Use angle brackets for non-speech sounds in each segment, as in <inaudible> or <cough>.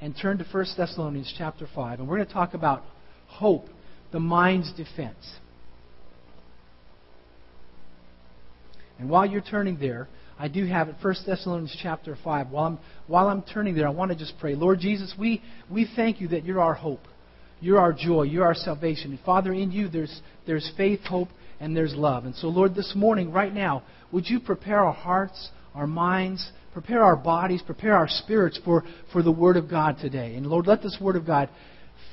and turn to 1 Thessalonians chapter 5. And we're going to talk about hope, the mind's defense. And while you're turning there, I do have it, 1 Thessalonians chapter 5. While I'm, while I'm turning there, I want to just pray. Lord Jesus, we, we thank you that you're our hope. You're our joy. You're our salvation. And Father, in you there's, there's faith, hope, and there's love. And so, Lord, this morning, right now, would you prepare our hearts, our minds, prepare our bodies, prepare our spirits for, for the Word of God today. And Lord, let this Word of God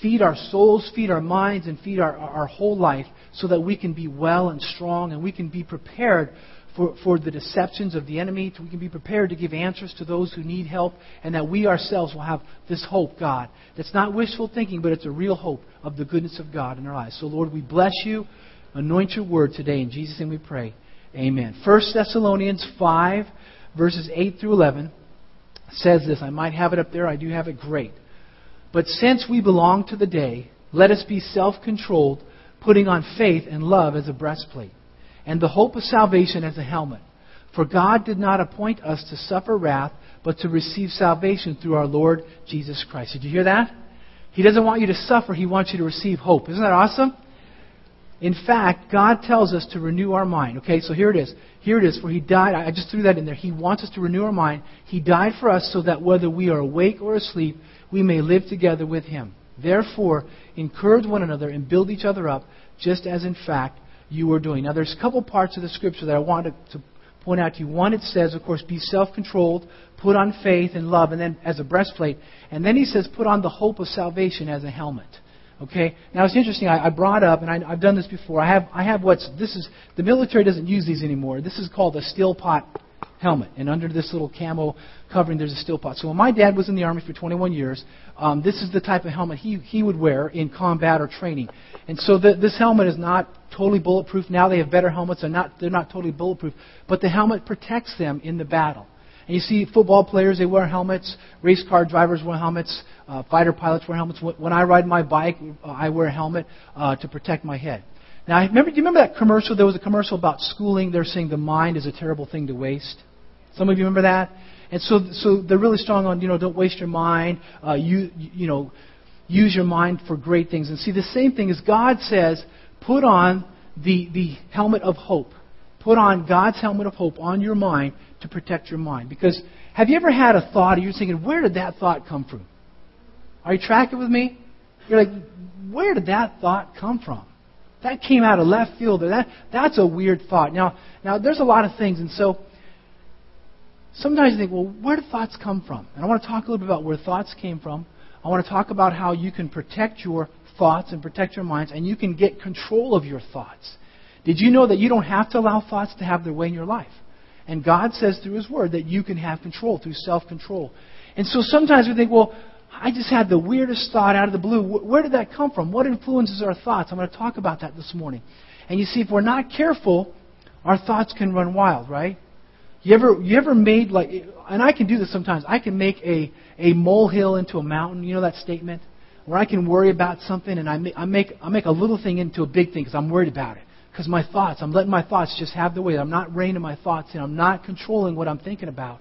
feed our souls, feed our minds, and feed our, our whole life so that we can be well and strong and we can be prepared for, for the deceptions of the enemy. We can be prepared to give answers to those who need help, and that we ourselves will have this hope, God. That's not wishful thinking, but it's a real hope of the goodness of God in our lives. So, Lord, we bless you. Anoint your word today. In Jesus' name we pray. Amen. 1 Thessalonians 5, verses 8 through 11 says this. I might have it up there. I do have it great. But since we belong to the day, let us be self controlled, putting on faith and love as a breastplate and the hope of salvation as a helmet. For God did not appoint us to suffer wrath, but to receive salvation through our Lord Jesus Christ. Did you hear that? He doesn't want you to suffer, He wants you to receive hope. Isn't that awesome? In fact, God tells us to renew our mind. Okay, so here it is. Here it is. For He died. I just threw that in there. He wants us to renew our mind. He died for us so that whether we are awake or asleep, we may live together with Him. Therefore, encourage one another and build each other up, just as in fact you are doing. Now, there's a couple parts of the scripture that I wanted to point out to you. One, it says, of course, be self controlled, put on faith and love, and then as a breastplate. And then he says, put on the hope of salvation as a helmet. Okay. Now it's interesting. I, I brought up, and I, have done this before. I have I have what's this is the military doesn't use these anymore. This is called a steel pot helmet, and under this little camo covering, there's a steel pot. So when my dad was in the army for 21 years, um, this is the type of helmet he he would wear in combat or training. And so the, this helmet is not totally bulletproof. Now they have better helmets. They're not they're not totally bulletproof, but the helmet protects them in the battle. And you see football players, they wear helmets. Race car drivers wear helmets. Uh, fighter pilots wear helmets. When I ride my bike, uh, I wear a helmet uh, to protect my head. Now, remember, do you remember that commercial? There was a commercial about schooling. They're saying the mind is a terrible thing to waste. Some of you remember that? And so, so they're really strong on, you know, don't waste your mind. Uh, you, you know, use your mind for great things. And see, the same thing is God says, put on the, the helmet of hope. Put on God's helmet of hope on your mind to protect your mind. Because have you ever had a thought and you're thinking, where did that thought come from? Are you tracking with me? You're like, where did that thought come from? That came out of left field. That, that's a weird thought. Now, now, there's a lot of things, and so sometimes you think, well, where do thoughts come from? And I want to talk a little bit about where thoughts came from. I want to talk about how you can protect your thoughts and protect your minds, and you can get control of your thoughts. Did you know that you don't have to allow thoughts to have their way in your life? And God says through His Word that you can have control through self control. And so sometimes we think, well, I just had the weirdest thought out of the blue. Where did that come from? What influences our thoughts? I'm going to talk about that this morning. And you see, if we're not careful, our thoughts can run wild, right? You ever, you ever made like, and I can do this sometimes. I can make a, a molehill into a mountain. You know that statement? Where I can worry about something and I make, I make, I make a little thing into a big thing because I'm worried about it. Because my thoughts, I'm letting my thoughts just have the way. I'm not reining my thoughts in. I'm not controlling what I'm thinking about.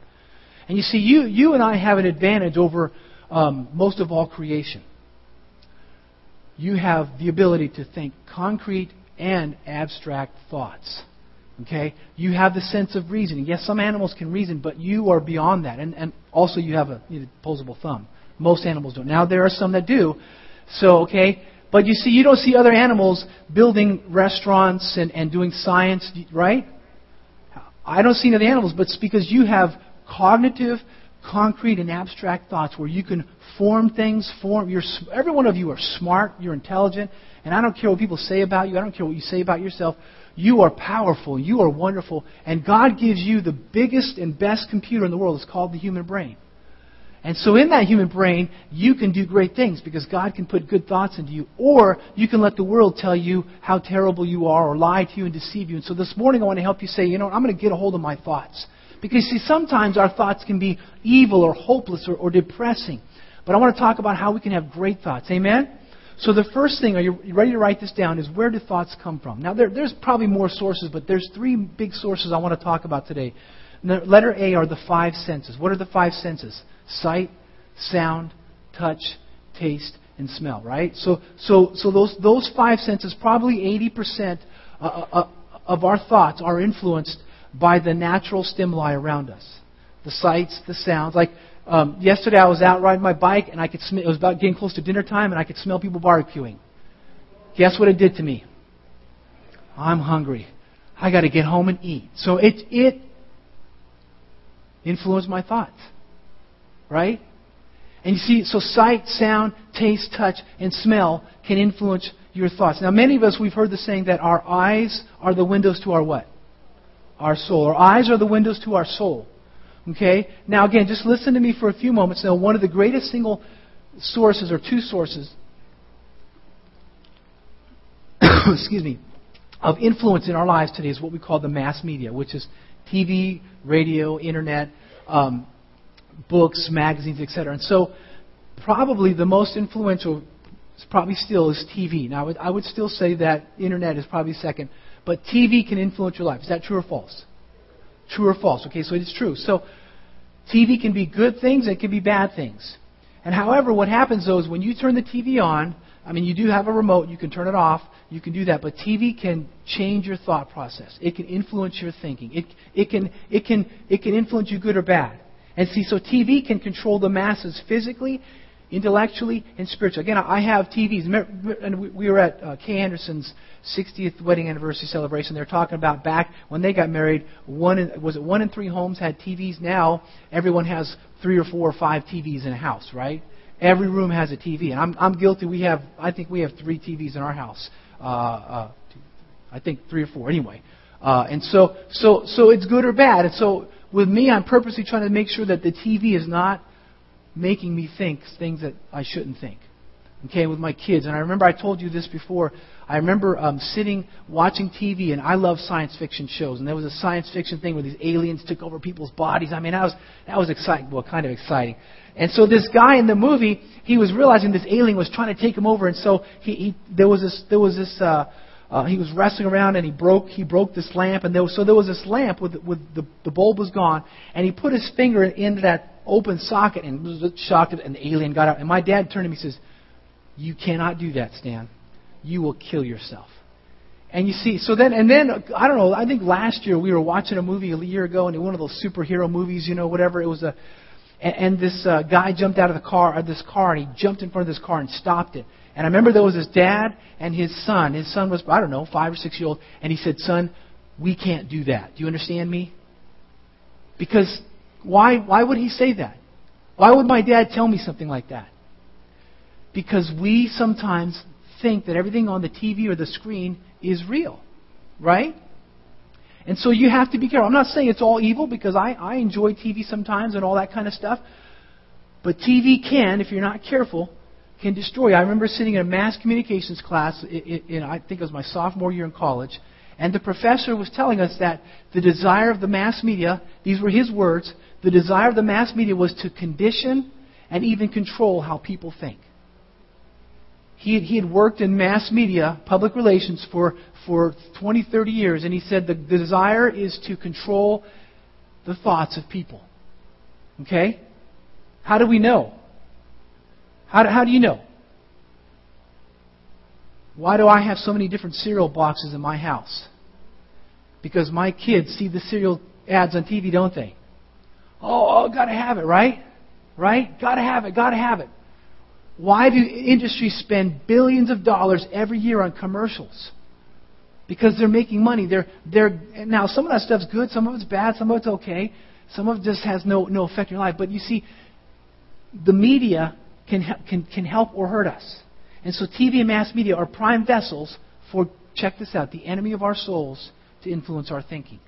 And you see, you, you and I have an advantage over um, most of all creation. You have the ability to think concrete and abstract thoughts. Okay? You have the sense of reasoning. Yes, some animals can reason, but you are beyond that. And, and also, you have a know, opposable thumb. Most animals don't. Now, there are some that do. So, okay, but you see, you don't see other animals building restaurants and, and doing science, right? I don't see any other animals, but it's because you have cognitive, concrete, and abstract thoughts where you can form things. Form. You're, every one of you are smart. You're intelligent, and I don't care what people say about you. I don't care what you say about yourself. You are powerful. You are wonderful, and God gives you the biggest and best computer in the world. It's called the human brain. And so in that human brain, you can do great things because God can put good thoughts into you. Or you can let the world tell you how terrible you are or lie to you and deceive you. And so this morning I want to help you say, you know, I'm going to get a hold of my thoughts. Because see, sometimes our thoughts can be evil or hopeless or, or depressing. But I want to talk about how we can have great thoughts. Amen? So the first thing, are you ready to write this down, is where do thoughts come from? Now, there, there's probably more sources, but there's three big sources I want to talk about today. Letter A are the five senses. What are the five senses? Sight, sound, touch, taste, and smell, right? So, so, so those, those five senses, probably 80% uh, uh, uh, of our thoughts are influenced by the natural stimuli around us. The sights, the sounds. Like um, yesterday, I was out riding my bike, and I could smell. It was about getting close to dinner time, and I could smell people barbecuing. Guess what it did to me? I'm hungry. I got to get home and eat. So it it influenced my thoughts, right? And you see, so sight, sound, taste, touch, and smell can influence your thoughts. Now, many of us, we've heard the saying that our eyes are the windows to our what? Our soul. Our eyes are the windows to our soul. Okay? Now, again, just listen to me for a few moments. Now, one of the greatest single sources, or two sources, <coughs> excuse me, of influence in our lives today is what we call the mass media, which is TV, radio, internet, um, books, magazines, etc. And so, probably the most influential, probably still is TV. Now, I would, I would still say that internet is probably second, but TV can influence your life. Is that true or false? True or false? Okay, so it is true. So, TV can be good things, it can be bad things. And however, what happens though is when you turn the TV on, I mean, you do have a remote, you can turn it off, you can do that, but TV can change your thought process. It can influence your thinking. It, it, can, it, can, it can influence you good or bad. And see, so TV can control the masses physically, intellectually, and spiritually. Again, I have TVs. And we were at uh, Kay Anderson's 60th wedding anniversary celebration. They were talking about back when they got married. One in, was it one in three homes had TVs. Now everyone has three or four or five TVs in a house, right? Every room has a TV, and I'm, I'm guilty. We have, I think we have three TVs in our house. Uh, uh, I think three or four, anyway. Uh, and so, so, so it's good or bad. And so with me, I'm purposely trying to make sure that the TV is not making me think things that I shouldn't think. Okay, with my kids. And I remember I told you this before. I remember um, sitting watching TV, and I love science fiction shows. And there was a science fiction thing where these aliens took over people's bodies. I mean, that was that was exciting. Well, kind of exciting. And so this guy in the movie, he was realizing this alien was trying to take him over, and so he, he there was this there was this uh, uh, he was wrestling around and he broke he broke this lamp and there was, so there was this lamp with with the the bulb was gone and he put his finger into that open socket and was shocked and the alien got out. And my dad turned to me and says you cannot do that Stan. You will kill yourself. And you see so then and then I don't know I think last year we were watching a movie a year ago and one of those superhero movies you know whatever it was a and, and this uh, guy jumped out of the car, of this car, and he jumped in front of this car and stopped it. And I remember there was his dad and his son. His son was, I don't know, five or six years old. And he said, Son, we can't do that. Do you understand me? Because why, why would he say that? Why would my dad tell me something like that? Because we sometimes think that everything on the TV or the screen is real. Right? And so you have to be careful. I'm not saying it's all evil because I, I enjoy TV sometimes and all that kind of stuff. But TV can, if you're not careful, can destroy. I remember sitting in a mass communications class in, in, I think it was my sophomore year in college, and the professor was telling us that the desire of the mass media, these were his words, the desire of the mass media was to condition and even control how people think. He, he had worked in mass media, public relations, for, for 20, 30 years, and he said the, the desire is to control the thoughts of people. Okay? How do we know? How how do you know? Why do I have so many different cereal boxes in my house? Because my kids see the cereal ads on TV, don't they? Oh, oh gotta have it, right? Right? Gotta have it, gotta have it. Why do industries spend billions of dollars every year on commercials? Because they're making money. They're, they're, now, some of that stuff's good, some of it's bad, some of it's okay, some of it just has no, no effect in your life. But you see, the media can, can, can help or hurt us. And so TV and mass media are prime vessels for, check this out, the enemy of our souls to influence our thinking.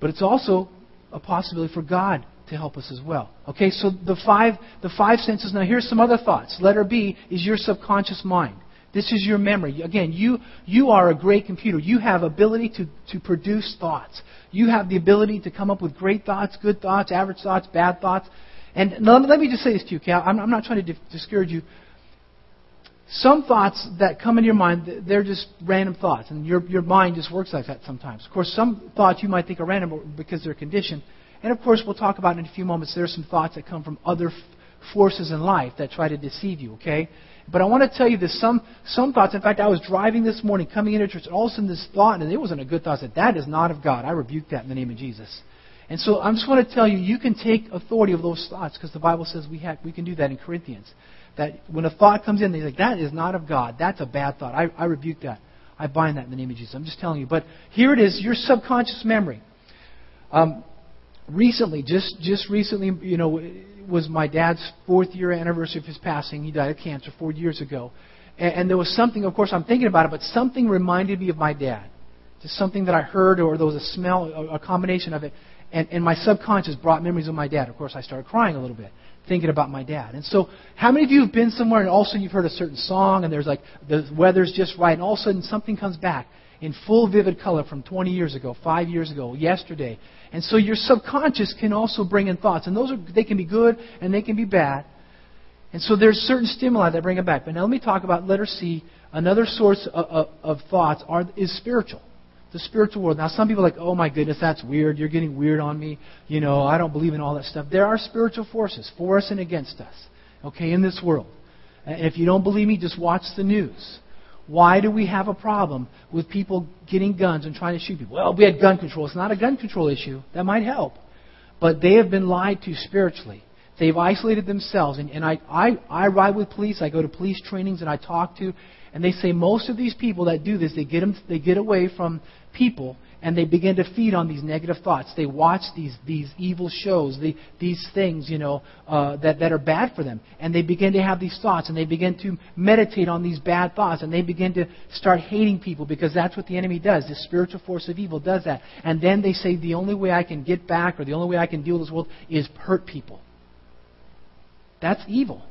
But it's also a possibility for God to help us as well. Okay, so the five, the five senses. Now, here's some other thoughts. Letter B is your subconscious mind. This is your memory. Again, you, you are a great computer. You have ability to, to produce thoughts. You have the ability to come up with great thoughts, good thoughts, average thoughts, bad thoughts. And let me just say this to you, Cal. I'm, not trying to discourage you. Some thoughts that come into your mind, they're just random thoughts, and your, your mind just works like that sometimes. Of course, some thoughts you might think are random because they're conditioned. And of course, we'll talk about in a few moments, there are some thoughts that come from other forces in life that try to deceive you, okay? But I want to tell you this some, some thoughts. In fact, I was driving this morning coming into church, and all of a sudden this thought, and it wasn't a good thought, I said, That is not of God. I rebuke that in the name of Jesus. And so I just want to tell you, you can take authority of those thoughts because the Bible says we, have, we can do that in Corinthians. That when a thought comes in, they're like, That is not of God. That's a bad thought. I, I rebuke that. I bind that in the name of Jesus. I'm just telling you. But here it is, your subconscious memory. Um, recently, just just recently, you know, was my dad's fourth year anniversary of his passing. He died of cancer four years ago, and, and there was something. Of course, I'm thinking about it, but something reminded me of my dad. Just something that I heard, or there was a smell, a, a combination of it, and, and my subconscious brought memories of my dad. Of course, I started crying a little bit thinking about my dad. And so, how many of you have been somewhere and all of a sudden you've heard a certain song and there's like the weather's just right, and all of a sudden something comes back in full vivid color from 20 years ago, five years ago, yesterday, and so your subconscious can also bring in thoughts. And those are, they can be good and they can be bad. And so there's certain stimuli that bring it back. But now let me talk about letter C. Another source of, of, of thoughts are, is spiritual. The spiritual world. Now some people are like, oh my goodness, that's weird. You're getting weird on me. You know, I don't believe in all that stuff. There are spiritual forces for us and against us. Okay, in this world. And if you don't believe me, just watch the news. Why do we have a problem with people getting guns and trying to shoot people? Well, we had gun control. It's not a gun control issue. That might help. But they have been lied to spiritually. They've isolated themselves. And, and I, I, I ride with police. I go to police trainings and I talk to, and they say most of these people that do this, they get, them, they get away from people and they begin to feed on these negative thoughts. They watch these, these evil shows, the, these things, you know, uh, that, that are bad for them. And they begin to have these thoughts, and they begin to meditate on these bad thoughts, and they begin to start hating people because that's what the enemy does. This spiritual force of evil does that. And then they say, the only way I can get back, or the only way I can deal with this world, is hurt people. That's evil.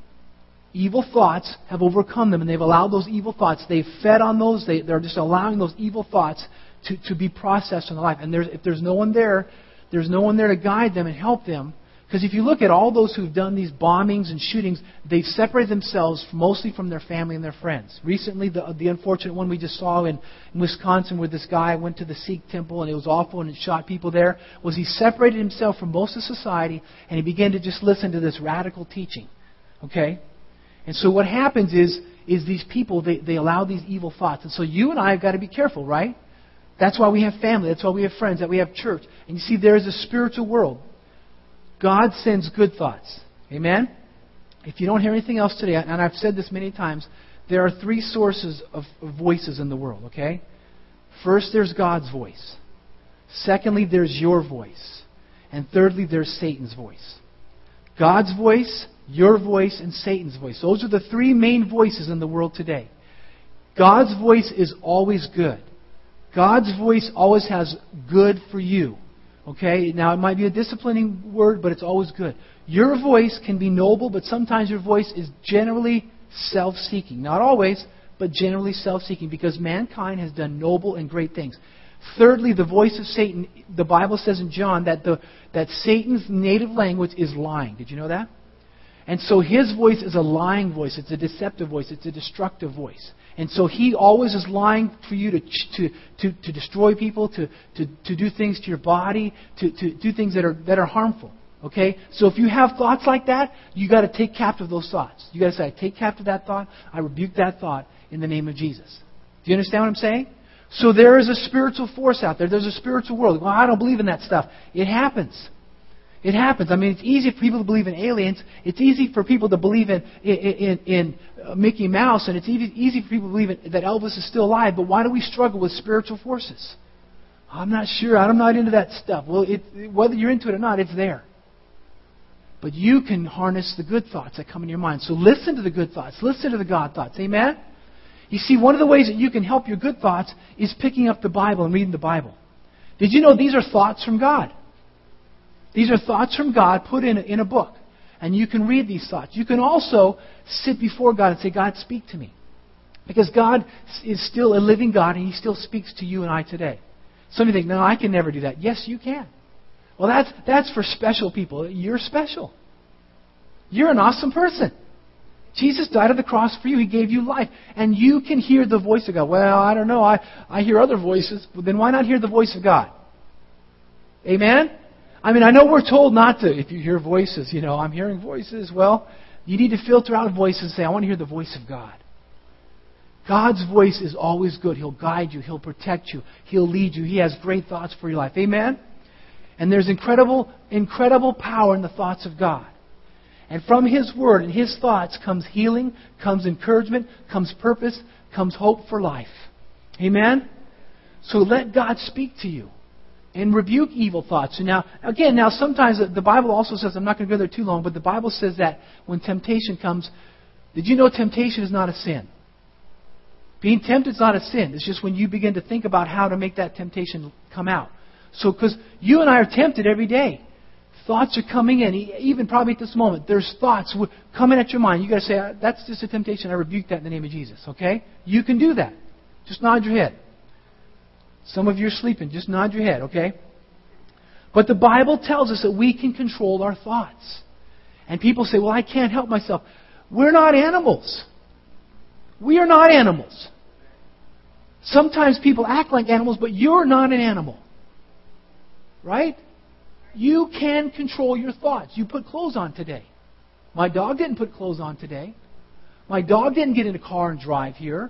Evil thoughts have overcome them, and they've allowed those evil thoughts. They've fed on those. They, they're just allowing those evil thoughts to, to be processed in their life. And there's, if there's no one there, there's no one there to guide them and help them. Because if you look at all those who've done these bombings and shootings, they've separated themselves mostly from their family and their friends. Recently, the, the unfortunate one we just saw in, in Wisconsin, where this guy went to the Sikh temple and it was awful and it shot people there, was he separated himself from most of society and he began to just listen to this radical teaching. Okay? And so what happens is, is these people, they, they allow these evil thoughts. And so you and I have got to be careful, right? That's why we have family. That's why we have friends. That we have church. And you see, there is a spiritual world. God sends good thoughts. Amen? If you don't hear anything else today, and I've said this many times, there are three sources of, voices in the world, okay? First, there's God's voice. Secondly, there's your voice. And thirdly, there's Satan's voice. God's voice, your voice, and Satan's voice. Those are the three main voices in the world today. God's voice is always good. God's voice always has good for you. Okay? Now, it might be a disciplining word, but it's always good. Your voice can be noble, but sometimes your voice is generally self seeking. Not always, but generally self seeking because mankind has done noble and great things. Thirdly, the voice of Satan, the Bible says in John that, the, that Satan's native language is lying. Did you know that? And so his voice is a lying voice. It's a deceptive voice. It's a destructive voice. And so he always is lying for you to, to, to, to destroy people, to, to, to do things to your body, to, to do things that are, that are harmful. Okay? So if you have thoughts like that, you got to take captive those thoughts. You got to say, I take captive that thought. I rebuke that thought in the name of Jesus. Do you understand what I'm saying? So there is a spiritual force out there. There's a spiritual world. Well, I don't believe in that stuff. It happens. It happens. I mean, it's easy for people to believe in aliens. It's easy for people to believe in, in, in, in uh, Mickey Mouse, and it's easy, easy for people to believe in, that Elvis is still alive. But why do we struggle with spiritual forces? I'm not sure. I'm not into that stuff. Well, it, whether you're into it or not, it's there. But you can harness the good thoughts that come in your mind. So listen to the good thoughts. Listen to the God thoughts. Amen? You see, one of the ways that you can help your good thoughts is picking up the Bible and reading the Bible. Did you know these are thoughts from God? These are thoughts from God put in a, in a book. And you can read these thoughts. You can also sit before God and say, God, speak to me. Because God is still a living God and He still speaks to you and I today. Some of you think, no, I can never do that. Yes, you can. Well, that's, that's for special people. You're special. You're an awesome person. Jesus died on the cross for you. He gave you life. And you can hear the voice of God. Well, I don't know. I, I hear other voices. Well, then why not hear the voice of God? Amen? I mean, I know we're told not to. If you hear voices, you know, I'm hearing voices. Well, You need to filter out voices and say, I want to hear the voice of God. God's voice is always good. He'll guide you. He'll protect you. He'll lead you. He has great thoughts for your life. Amen? And there's incredible, incredible power in the thoughts of God. And from His Word and His thoughts comes healing, comes encouragement, comes purpose, comes hope for life. Amen? So let God speak to you and rebuke evil thoughts. And now, again, now sometimes the Bible also says, I'm not going to go there too long, but the Bible says that when temptation comes, did you know temptation is not a sin? Being tempted is not a sin. It's just when you begin to think about how to make that temptation come out. So, because you and I are tempted every day. Thoughts are coming in, even probably at this moment. There's thoughts coming at your mind. you got to say, that's just a temptation. I rebuke that in the name of Jesus. Okay? You can do that. Just nod your head. Some of you are sleeping. Just nod your head, okay? But the Bible tells us that we can control our thoughts. And people say, well, I can't help myself. We're not animals. We are not animals. Sometimes people act like animals, but you're not an animal. Right? You can control your thoughts. You put clothes on today. My dog didn't put clothes on today. My dog didn't get in a car and drive here.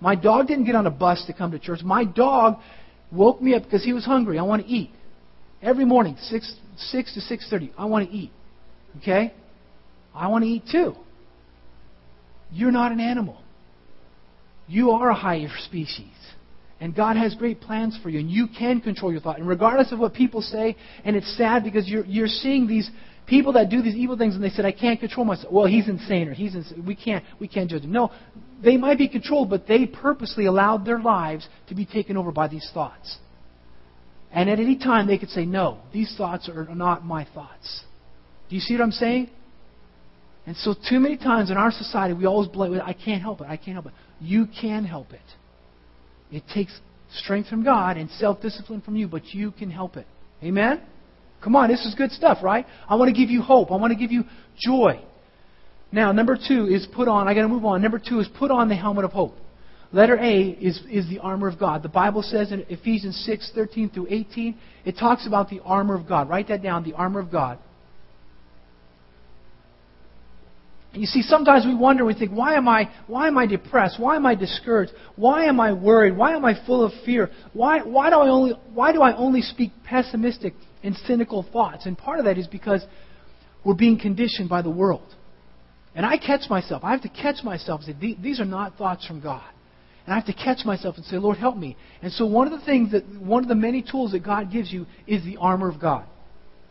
My dog didn't get on a bus to come to church. My dog woke me up because he was hungry. I want to eat. Every morning, 6, 6 to 6.30, I want to eat. Okay? I want to eat too. You're not an animal. You are a higher species. And God has great plans for you, and you can control your thought. And regardless of what people say, and it's sad because you're, you're seeing these people that do these evil things, and they said, "I can't control myself." Well, he's insane, or he's ins- we can't we can't judge him. No, they might be controlled, but they purposely allowed their lives to be taken over by these thoughts. And at any time, they could say, "No, these thoughts are not my thoughts." Do you see what I'm saying? And so, too many times in our society, we always blame, "I can't help it. I can't help it." You can help it. It takes strength from God and self discipline from you, but you can help it. Amen? Come on, this is good stuff, right? I want to give you hope. I want to give you joy. Now, number two is put on, I got to move on. Number two is put on the helmet of hope. Letter A is, is the armor of God. The Bible says in Ephesians 6, 13 through 18, it talks about the armor of God. Write that down, the armor of God. You see, sometimes we wonder, we think, why am I, why am I depressed? Why am I discouraged? Why am I worried? Why am I full of fear? Why, why, do, I only, why do I only speak pessimistic and cynical thoughts? And part of that is because we're being conditioned by the world. And I catch myself. I have to catch myself and say, these are not thoughts from God. And I have to catch myself and say, Lord, help me. And so one of the things that, one of the many tools that God gives you is the armor of God.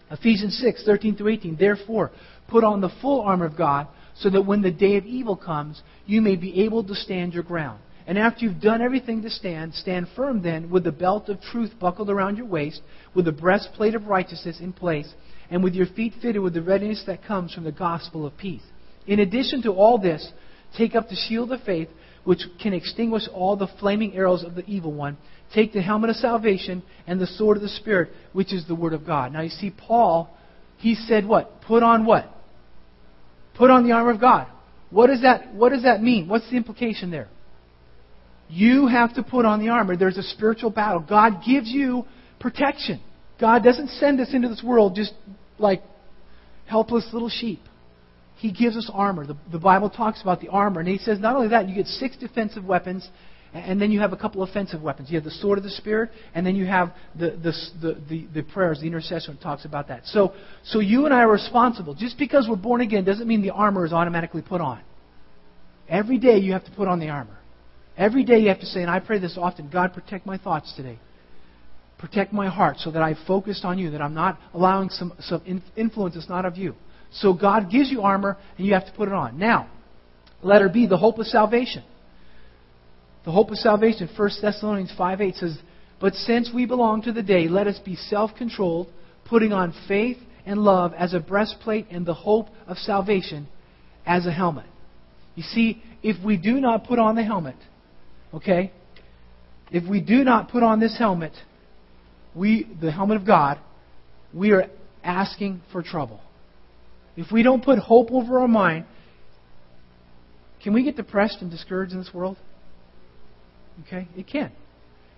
Ephesians 6, 13 through 18. Therefore, put on the full armor of God so that when the day of evil comes, you may be able to stand your ground. And after you've done everything to stand, stand firm then with the belt of truth buckled around your waist, with the breastplate of righteousness in place, and with your feet fitted with the readiness that comes from the gospel of peace. In addition to all this, take up the shield of faith, which can extinguish all the flaming arrows of the evil one. Take the helmet of salvation and the sword of the Spirit, which is the word of God. Now you see, Paul, he said what? Put on what? Put on the armor of God. What does that, what does that mean? What's the implication there? You have to put on the armor. There's a spiritual battle. God gives you protection. God doesn't send us into this world just like helpless little sheep. He gives us armor. The, the Bible talks about the armor. And he says not only that, you get six defensive weapons and then you have a couple offensive weapons. You have the sword of the Spirit, and then you have the, the, the, the, the prayers, the intercession talks about that. So, so you and I are responsible. Just because we're born again doesn't mean the armor is automatically put on. Every day you have to put on the armor. Every day you have to say, and I pray this often God, protect my thoughts today. Protect my heart so that I focused on you, that I'm not allowing some, some influence that's not of you. So God gives you armor, and you have to put it on. Now, letter B, the hope of salvation. The hope of salvation, 1 Thessalonians 5 8 says, But since we belong to the day, let us be self controlled, putting on faith and love as a breastplate and the hope of salvation as a helmet. You see, if we do not put on the helmet, okay, if we do not put on this helmet, we, the helmet of God, we are asking for trouble. If we don't put hope over our mind, can we get depressed and discouraged in this world? Okay? It can.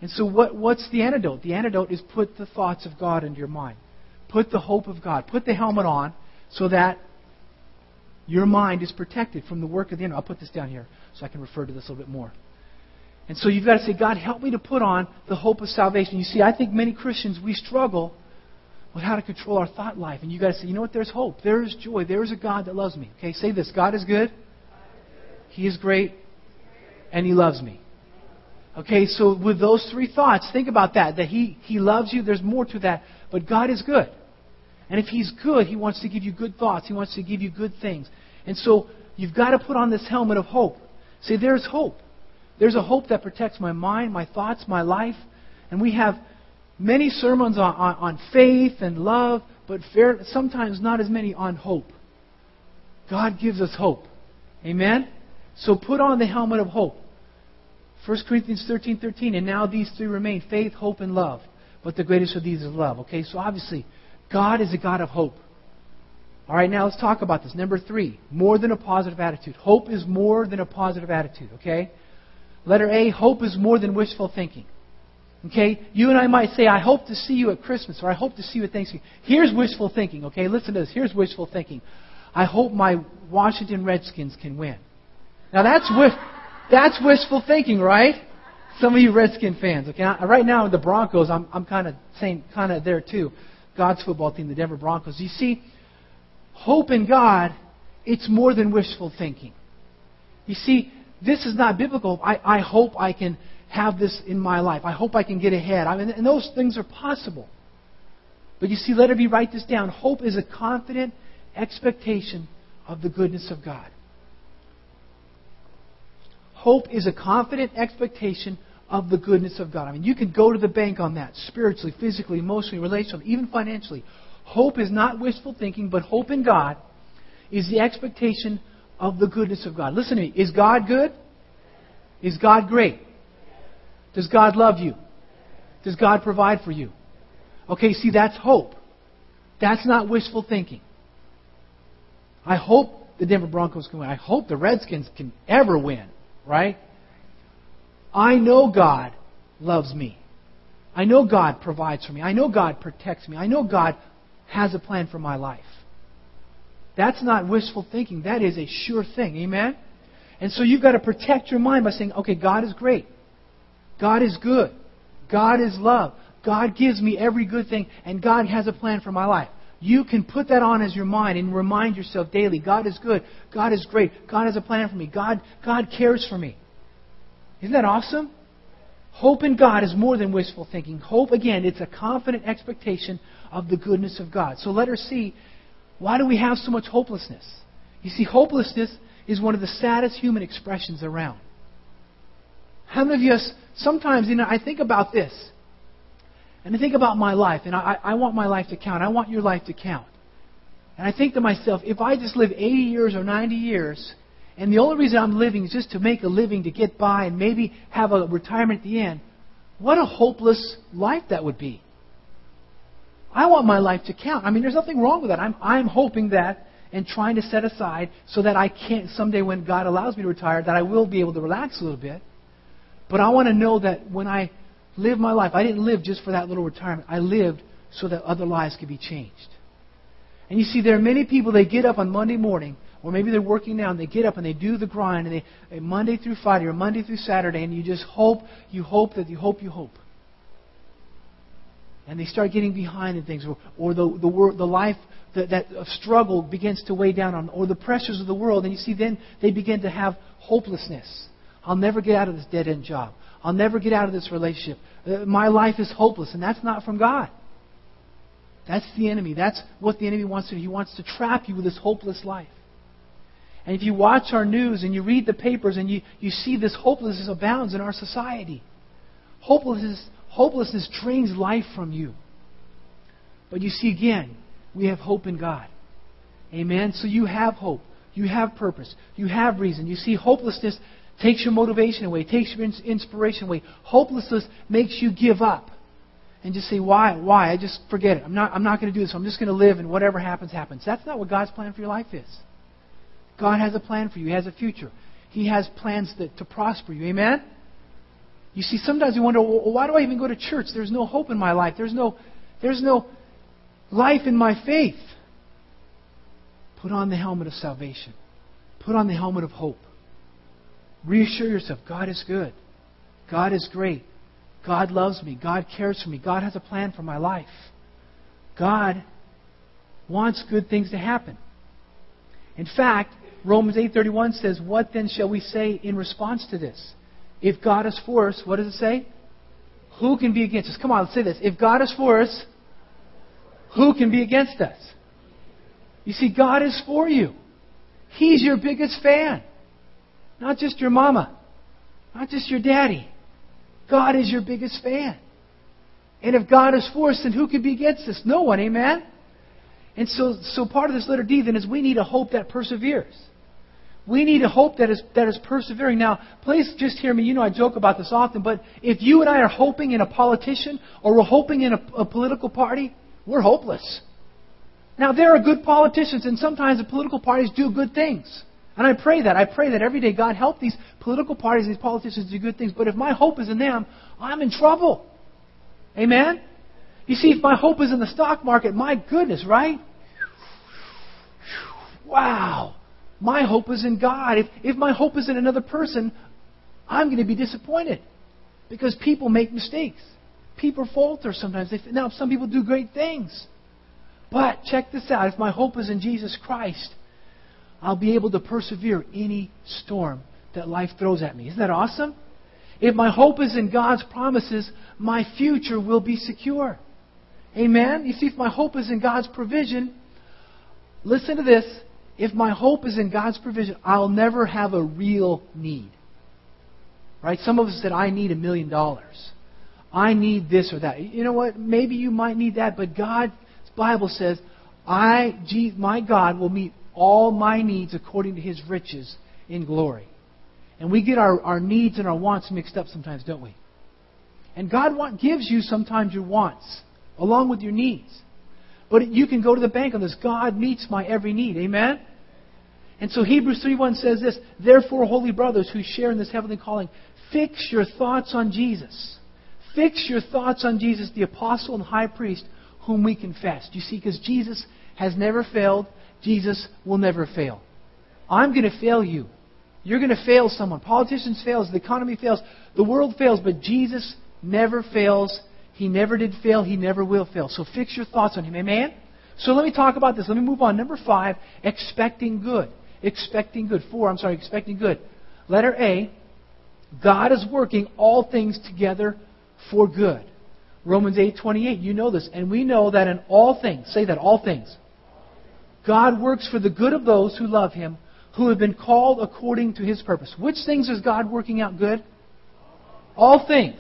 And so, what, what's the antidote? The antidote is put the thoughts of God into your mind. Put the hope of God. Put the helmet on so that Your mind is protected from the work of the enemy. I'll put this down here so I can refer to this a little bit more. And so you've got to say, God, help me to put on the hope of salvation. You see, I think many Christians, we struggle with how to control our thought life. And you've got to say, you know what? There's hope. There is joy. There is a God that loves me. Okay, say this God is good. He is great. And He loves me. Okay, so with those three thoughts, think about that. That He, he loves you. There's more to that. But God is good. And if He's good, He wants to give you good thoughts. He wants to give you good things. And so you've got to put on this helmet of hope. Say, there's hope. There's a hope that protects my mind, my thoughts, my life. And we have many sermons on, on, on faith and love, but fair, sometimes not as many on hope. God gives us hope. Amen? So put on the helmet of hope. 1 Corinthians 13 13, and now these three remain faith, hope, and love. But the greatest of these is love. Okay, so obviously, God is a God of hope. All right, now let's talk about this. Number three, more than a positive attitude. Hope is more than a positive attitude, okay? Letter A, hope is more than wishful thinking. Okay? You and I might say, I hope to see you at Christmas, or I hope to see you at Thanksgiving. Here's wishful thinking, okay? Listen to this. Here's wishful thinking. I hope my Washington Redskins can win. Now that's wish, that's wishful thinking, right? Some of you Redskin fans, okay? Right now, the Broncos, I'm, I'm kind of saying, kind of there too. God's football team, the Denver Broncos. You see, hope in God, it's more than wishful thinking. You see, this is not biblical. I, I hope I can have this in my life. I hope I can get ahead. I mean, and those things are possible. But you see, let me write this down. Hope is a confident expectation of the goodness of God. Hope is a confident expectation of the goodness of God. I mean, you can go to the bank on that spiritually, physically, emotionally, relationally, even financially. Hope is not wishful thinking, but hope in God is the expectation of the goodness of God. Listen to me. Is God good? Is God great? Does God love you? Does God provide for you? Okay, see, that's hope. That's not wishful thinking. I hope the Denver Broncos can win. I hope the Redskins can ever win, right? I know God loves me. I know God provides for me. I know God protects me. I know God has a plan for my life. That's not wishful thinking. That is a sure thing. Amen? And so you've got to protect your mind by saying, okay, God is great. God is good. God is love. God gives me every good thing, and God has a plan for my life. You can put that on as your mind and remind yourself daily God is good. God is great. God has a plan for me. God, God cares for me. Isn't that awesome? Hope in God is more than wishful thinking. Hope, again, it's a confident expectation of the goodness of God. So let her see why do we have so much hopelessness? You see, hopelessness is one of the saddest human expressions around. How many of you, sometimes, you know, I think about this, and I think about my life, and I, I want my life to count. I want your life to count. And I think to myself, if I just live 80 years or 90 years, and the only reason I'm living is just to make a living, to get by, and maybe have a retirement at the end, what a hopeless life that would be. I want my life to count. I mean, there's nothing wrong with that. I'm, I'm hoping that and trying to set aside so that I can't, someday when God allows me to retire, that I will be able to relax a little bit. But I want to know that when I live my life, I didn't live just for that little retirement. I lived so that other lives could be changed. And you see, there are many people, they get up on Monday morning, or maybe they're working now, and they get up and they do the grind, and they, eh, Monday through Friday, or Monday through Saturday, and you just hope, you hope that you hope, you hope and they start getting behind in things, or, or the, the, the life that, that of struggle begins to weigh down on, them, or the pressures of the world, and you see then they begin to have hopelessness. I'll never get out of this dead end job. I'll never get out of this relationship. Uh, my life is hopeless, and that's not from God. That's the enemy. That's what the enemy wants to do. He wants to trap you with this hopeless life. And if you watch our news and you read the papers and you, you see this hopelessness abounds in our society, hopelessness, Hopelessness drains life from you. But you see, again, we have hope in God. Amen? So you have hope. You have purpose. You have reason. You see, hopelessness takes your motivation away, takes your inspiration away. Hopelessness makes you give up and just say, Why? Why? I just forget it. I'm not, I'm not going to do this. I'm just going to live, and whatever happens, happens. That's not what God's plan for your life is. God has a plan for you, He has a future. He has plans to prosper you. Amen? You see, sometimes we wonder, well, why do I even go to church? There's no hope in my life. There's no, there's no life in my faith. Put on the helmet of salvation. Put on the helmet of hope. Reassure yourself God is good. God is great. God loves me. God cares for me. God has a plan for my life. God wants good things to happen. In fact, Romans 8:31 says, "What then shall we say in response to this? If God is for us, what does it say? Who can be against us? Come on, let's say this. If God is for us, who can be against us? You see, God is for you. He's your biggest fan. Not just your mama. Not just your daddy. God is your biggest fan. And if God is for us, then who can be against us? No one, amen? And so, so part of this letter D then is we need a hope that perseveres. We need a hope that is, that is persevering. Now, please just hear me. You know I joke about this often, but if you and I are hoping in a politician or we're hoping in a, a political party, we're hopeless. Now, there are good politicians, and sometimes the political parties do good things. And I pray that. I pray that every day God help these political parties, these politicians do good things. But if my hope is in them, I'm in trouble. Amen? You see, if my hope is in the stock market, my goodness, right? Wow. My hope is in God. If, if my hope is in another person, I'm going to be disappointed. Because people make mistakes. People falter sometimes. They, now, some people do great things. But check this out. If my hope is in Jesus Christ, I'll be able to persevere any storm that life throws at me. Isn't that awesome? If my hope is in God's promises, my future will be secure. Amen? You see, if my hope is in God's provision, listen to this. If my hope is in God's provision, I'll never have a real need. Right? Some of us said, I need a million dollars. I need this or that. You know what? Maybe you might need that, but God's Bible says, I, my God, will meet all my needs according to his riches in glory. And we get our, our needs and our wants mixed up sometimes, don't we? And God want, gives you sometimes your wants along with your needs. But you can go to the bank on this. God meets my every need. Amen? And so Hebrews 3.1 says this, Therefore, holy brothers who share in this heavenly calling, fix your thoughts on Jesus. Fix your thoughts on Jesus, the apostle and high priest, whom we confess. You see, because Jesus has never failed, Jesus will never fail. I'm going to fail you. You're going to fail someone. Politicians fail. The economy fails. The world fails. But Jesus never fails. He never did fail. He never will fail. So fix your thoughts on Him. Amen? So let me talk about this. Let me move on. Number five, expecting good. Expecting good. Four, I'm sorry, expecting good. Letter A, God is working all things together for good. Romans 8:28, you know this, and we know that in all things, say that all things. God works for the good of those who love him, who have been called according to his purpose. Which things is God working out good? All things.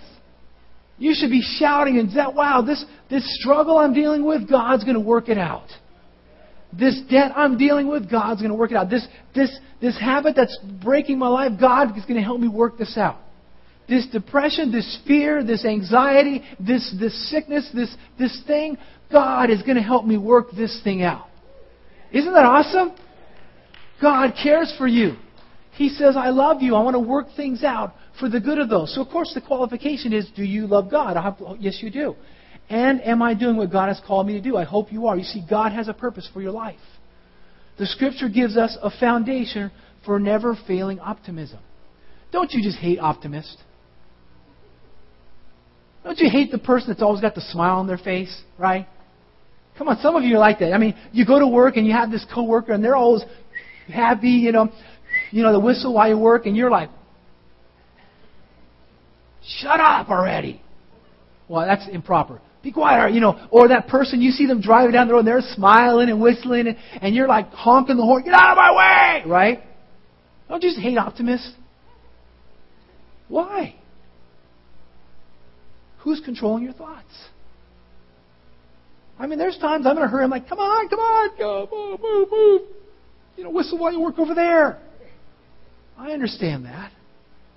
You should be shouting and that wow, this this struggle I'm dealing with, God's going to work it out. This debt I'm dealing with, God's going to work it out. This this this habit that's breaking my life, God is going to help me work this out. This depression, this fear, this anxiety, this this sickness, this this thing, God is going to help me work this thing out. Isn't that awesome? God cares for you. He says, I love you. I want to work things out for the good of those. So, of course, the qualification is do you love God? Have, oh, yes, you do. And am I doing what God has called me to do? I hope you are. You see, God has a purpose for your life. The Scripture gives us a foundation for never failing optimism. Don't you just hate optimists? Don't you hate the person that's always got the smile on their face, right? Come on, some of you are like that. I mean, you go to work and you have this coworker and they're always happy, you know, you know, the whistle while you work, and you're like, "Shut up already." Well, that's improper. Be quiet, you know. Or that person, you see them driving down the road, and they're smiling and whistling, and, you're like honking the horn, "Get out of my way!" Right? Don't you just hate optimists? Why? Who's controlling your thoughts? I mean, there's times I'm in a hurry. I'm like, come on, come on, go, move, move, move. You know, whistle while you work over there. I understand that.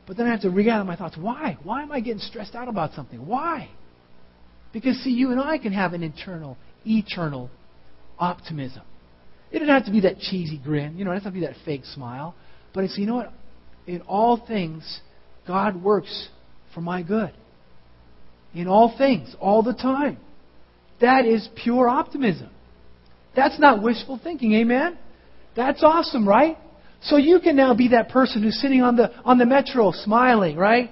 But then I have to regather my thoughts. Why? Why am I getting stressed out about something? Why? Because, see, you and I can have an internal, eternal optimism. It doesn't have to be that cheesy grin. You know, it doesn't have to be that fake smile. But it's, you know what? In all things, God works for my good. In all things, all the time. That is pure optimism. That's not wishful thinking. Amen? That's awesome, right? So you can now be that person who's sitting on the on the metro smiling, right?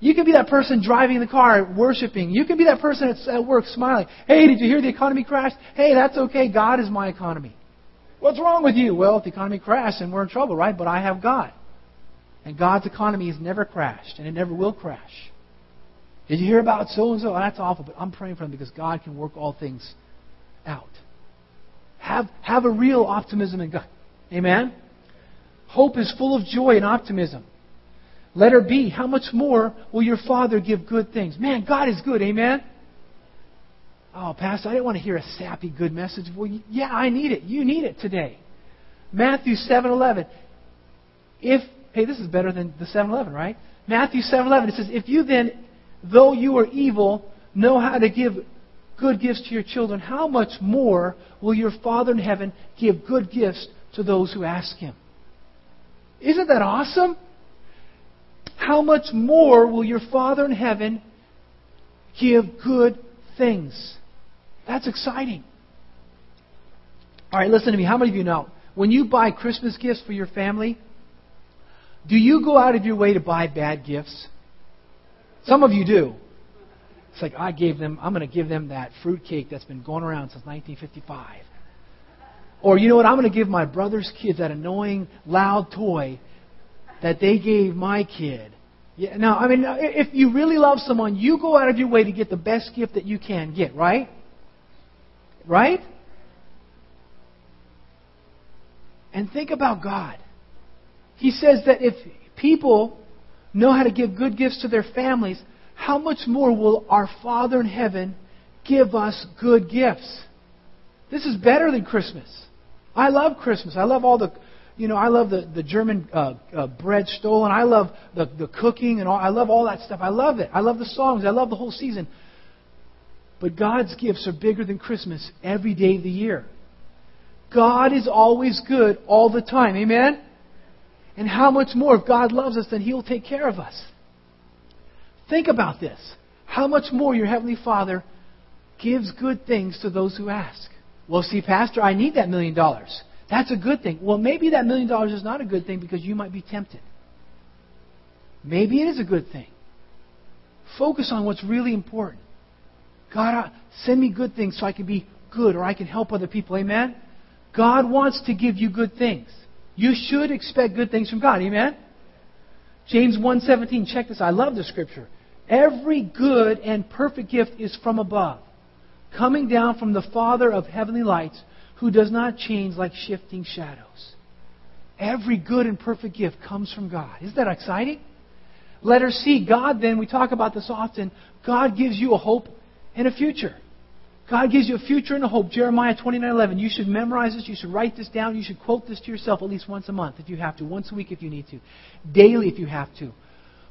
You can be that person driving the car, worshiping. You can be that person at work smiling. Hey, did you hear the economy crashed? Hey, that's okay. God is my economy. What's wrong with you? Well, if the economy crashed, then we're in trouble, right? But I have God. And God's economy has never crashed, and it never will crash. Did you hear about so and so? That's awful, but I'm praying for them because God can work all things out. Have, have a real optimism in God. Amen? Hope is full of joy and optimism. Letter B, how much more will your Father give good things? Man, God is good. Amen? Oh, Pastor, I didn't want to hear a sappy good message. Well, yeah, I need it. You need it today. Matthew 7:11. If hey, this is better than the 7:11, right? Matthew 7:11 it says, "If you then, though you are evil, know how to give good gifts to your children, how much more will your Father in heaven give good gifts to those who ask him?" Isn't that awesome? How much more will your Father in heaven give good things? That's exciting. All right, listen to me. How many of you know when you buy Christmas gifts for your family, do you go out of your way to buy bad gifts? Some of you do. It's like I gave them. I'm going to give them that fruit cake that's been going around since 1955. Or you know what? I'm going to give my brother's kids that annoying loud toy that they gave my kid. Yeah, now, I mean, if you really love someone, you go out of your way to get the best gift that you can get, right? Right? And think about God. He says that if people know how to give good gifts to their families, how much more will our Father in heaven give us good gifts? This is better than Christmas. I love Christmas. I love all the, you know, I love the, the German uh, uh, bread stollen. I love the, the cooking and all. I love all that stuff. I love it. I love the songs. I love the whole season. But God's gifts are bigger than Christmas every day of the year. God is always good all the time. Amen? And how much more, if God loves us, then He'll take care of us. Think about this. How much more your Heavenly Father gives good things to those who ask. Well, see, Pastor, I need that million dollars. That's a good thing. Well, maybe that million dollars is not a good thing because you might be tempted. Maybe it is a good thing. Focus on what's really important. God, uh, send me good things so I can be good or I can help other people. Amen? God wants to give you good things. You should expect good things from God. Amen? James 1:17, check this. I love this scripture. Every good and perfect gift is from above, coming down from the Father of heavenly lights, who does not change like shifting shadows. Every good and perfect gift comes from God. Isn't that exciting? Letter C, God then, we talk about this often, God gives you a hope and a future. God gives you a future and a hope. Jeremiah 29:11. You should memorize this. You should write this down. You should quote this to yourself at least once a month if you have to, once a week if you need to, daily if you have to.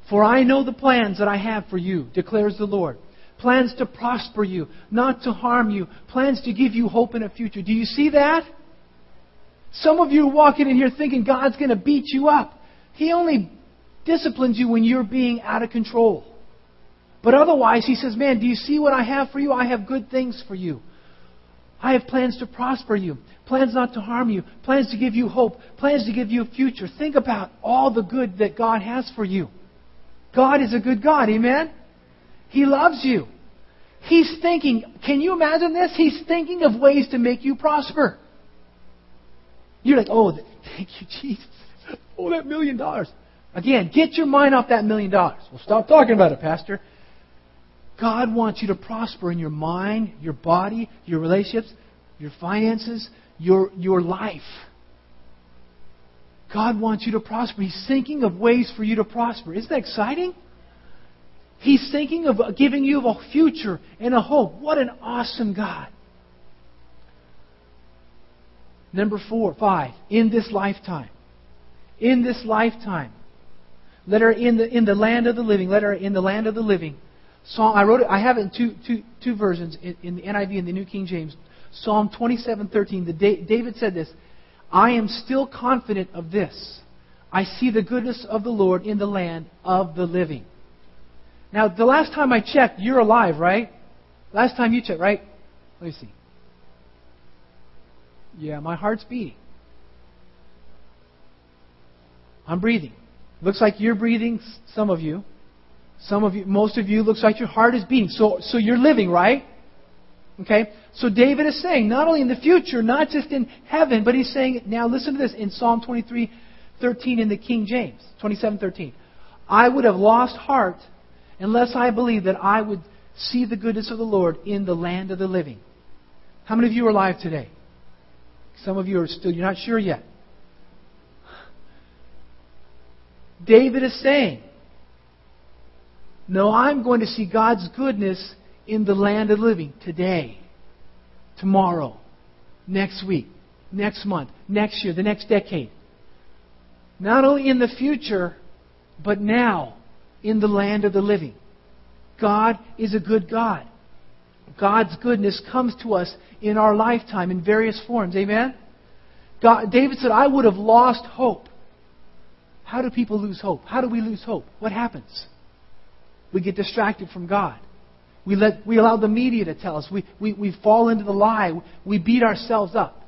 For I know the plans that I have for you, declares the Lord. Plans to prosper you, not to harm you. Plans to give you hope in a future. Do you see that? Some of you are walking in here thinking God's going to beat you up. He only disciplines you when you're being out of control. But otherwise, he says, Man, do you see what I have for you? I have good things for you. I have plans to prosper you, plans not to harm you, plans to give you hope, plans to give you a future. Think about all the good that God has for you. God is a good God, amen? He loves you. He's thinking, can you imagine this? He's thinking of ways to make you prosper. You're like, oh, thank you, Jesus. Oh, that million dollars. Again, get your mind off that million dollars. Well, stop talking about it, Pastor. God wants you to prosper in your mind, your body, your relationships, your finances, your, your life. God wants you to prosper. He's thinking of ways for you to prosper. Isn't that exciting? He's thinking of giving you a future and a hope. What an awesome God. Number four, five, in this lifetime. In this lifetime. Let her in the, in the land of the living. Let her in the land of the living. Psalm, I wrote it. I have it in two, two, two versions in, in the NIV and the New King James. Psalm 27:13. The David said this: "I am still confident of this. I see the goodness of the Lord in the land of the living." Now, the last time I checked, you're alive, right? Last time you checked, right? Let me see. Yeah, my heart's beating. I'm breathing. Looks like you're breathing, some of you. Some of you, most of you, looks like your heart is beating. So, so you're living, right? Okay? So David is saying, not only in the future, not just in heaven, but he's saying, now listen to this in Psalm 23, 13 in the King James, 27, 13. I would have lost heart unless I believed that I would see the goodness of the Lord in the land of the living. How many of you are alive today? Some of you are still, you're not sure yet. David is saying, No, I'm going to see God's goodness in the land of the living today, tomorrow, next week, next month, next year, the next decade. Not only in the future, but now in the land of the living. God is a good God. God's goodness comes to us in our lifetime in various forms. Amen? God, David said, I would have lost hope. How do people lose hope? How do we lose hope? What happens? We get distracted from God. We, let, we allow the media to tell us. We, we, we fall into the lie. We beat ourselves up.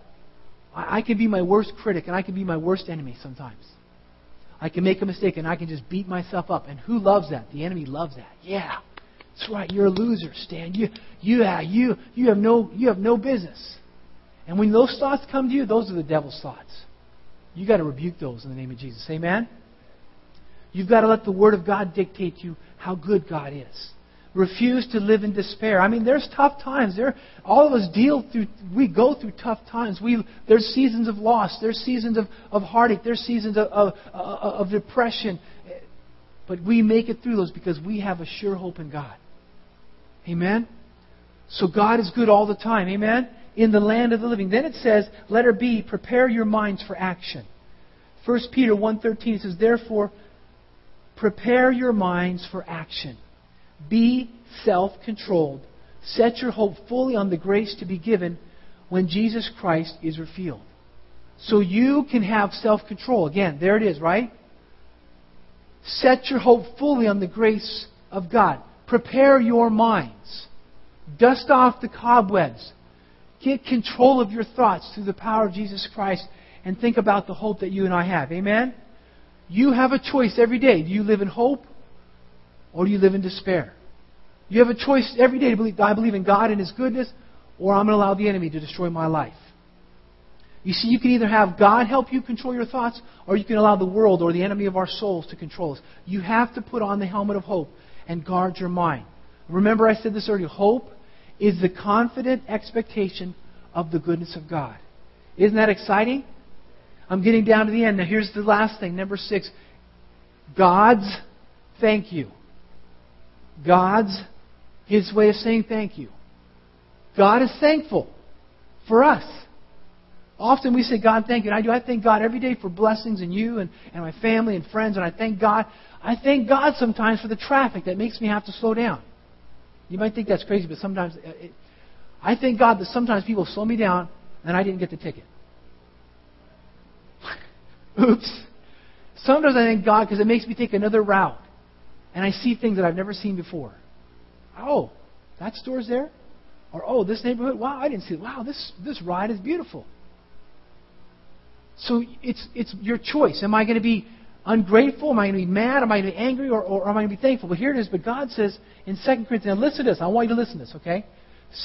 I, I can be my worst critic and I can be my worst enemy sometimes. I can make a mistake and I can just beat myself up. And who loves that? The enemy loves that. Yeah. That's right. You're a loser, Stan. You, you, you, you, have no, you have no business. And when those thoughts come to you, those are the devil's thoughts. You've got to rebuke those in the name of Jesus. Amen? You've got to let the Word of God dictate to you how good God is. Refuse to live in despair. I mean, there's tough times. There, all of us deal through. We go through tough times. We there's seasons of loss. There's seasons of, of heartache. There's seasons of, of, of depression. But we make it through those because we have a sure hope in God. Amen. So God is good all the time. Amen. In the land of the living. Then it says, "Let be. Prepare your minds for action." 1 Peter 1.13 says, Therefore, prepare your minds for action. Be self controlled. Set your hope fully on the grace to be given when Jesus Christ is revealed. So you can have self control. Again, there it is, right? Set your hope fully on the grace of God. Prepare your minds. Dust off the cobwebs. Get control of your thoughts through the power of Jesus Christ and think about the hope that you and I have. Amen? You have a choice every day. Do you live in hope or do you live in despair? You have a choice every day to believe, I believe in God and His goodness, or I'm going to allow the enemy to destroy my life. You see, you can either have God help you control your thoughts, or you can allow the world or the enemy of our souls to control us. You have to put on the helmet of hope and guard your mind. Remember, I said this earlier hope is the confident expectation of the goodness of God. Isn't that exciting? I'm getting down to the end. Now, here's the last thing. Number six God's thank you. God's His way of saying thank you. God is thankful for us. Often we say, God, thank you. And I do. I thank God every day for blessings in you and, and my family and friends. And I thank God. I thank God sometimes for the traffic that makes me have to slow down. You might think that's crazy, but sometimes uh, it, I thank God that sometimes people slow me down and I didn't get the ticket. <laughs> Oops. Sometimes I thank God because it makes me take another route. And I see things that I've never seen before. Oh, that store's there? Or, oh, this neighborhood? Wow, I didn't see it. Wow, this, this ride is beautiful. So it's, it's your choice. Am I going to be ungrateful? Am I going to be mad? Am I going to be angry? Or, or am I going to be thankful? But here it is. But God says in 2 Corinthians, now listen to this. I want you to listen to this, okay?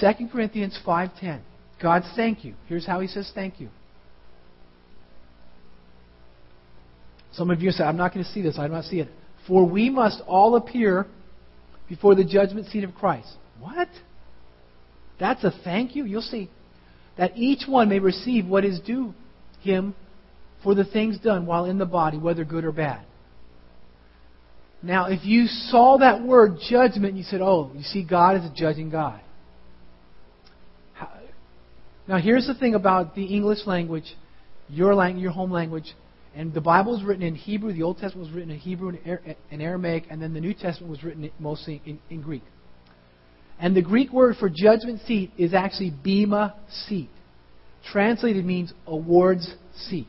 2 Corinthians 5.10. God, thank you. Here's how he says thank you. Some of you say, I'm not going to see this. I do not see it. For we must all appear before the judgment seat of Christ. What? That's a thank you? You'll see. That each one may receive what is due him for the things done while in the body, whether good or bad. Now, if you saw that word judgment you said, oh, you see, God is a judging God. Now, here's the thing about the English language, your language, your home language. And the Bible is written in Hebrew. The Old Testament was written in Hebrew and Aramaic, and then the New Testament was written mostly in, in Greek. And the Greek word for judgment seat is actually bema seat. Translated means awards seat.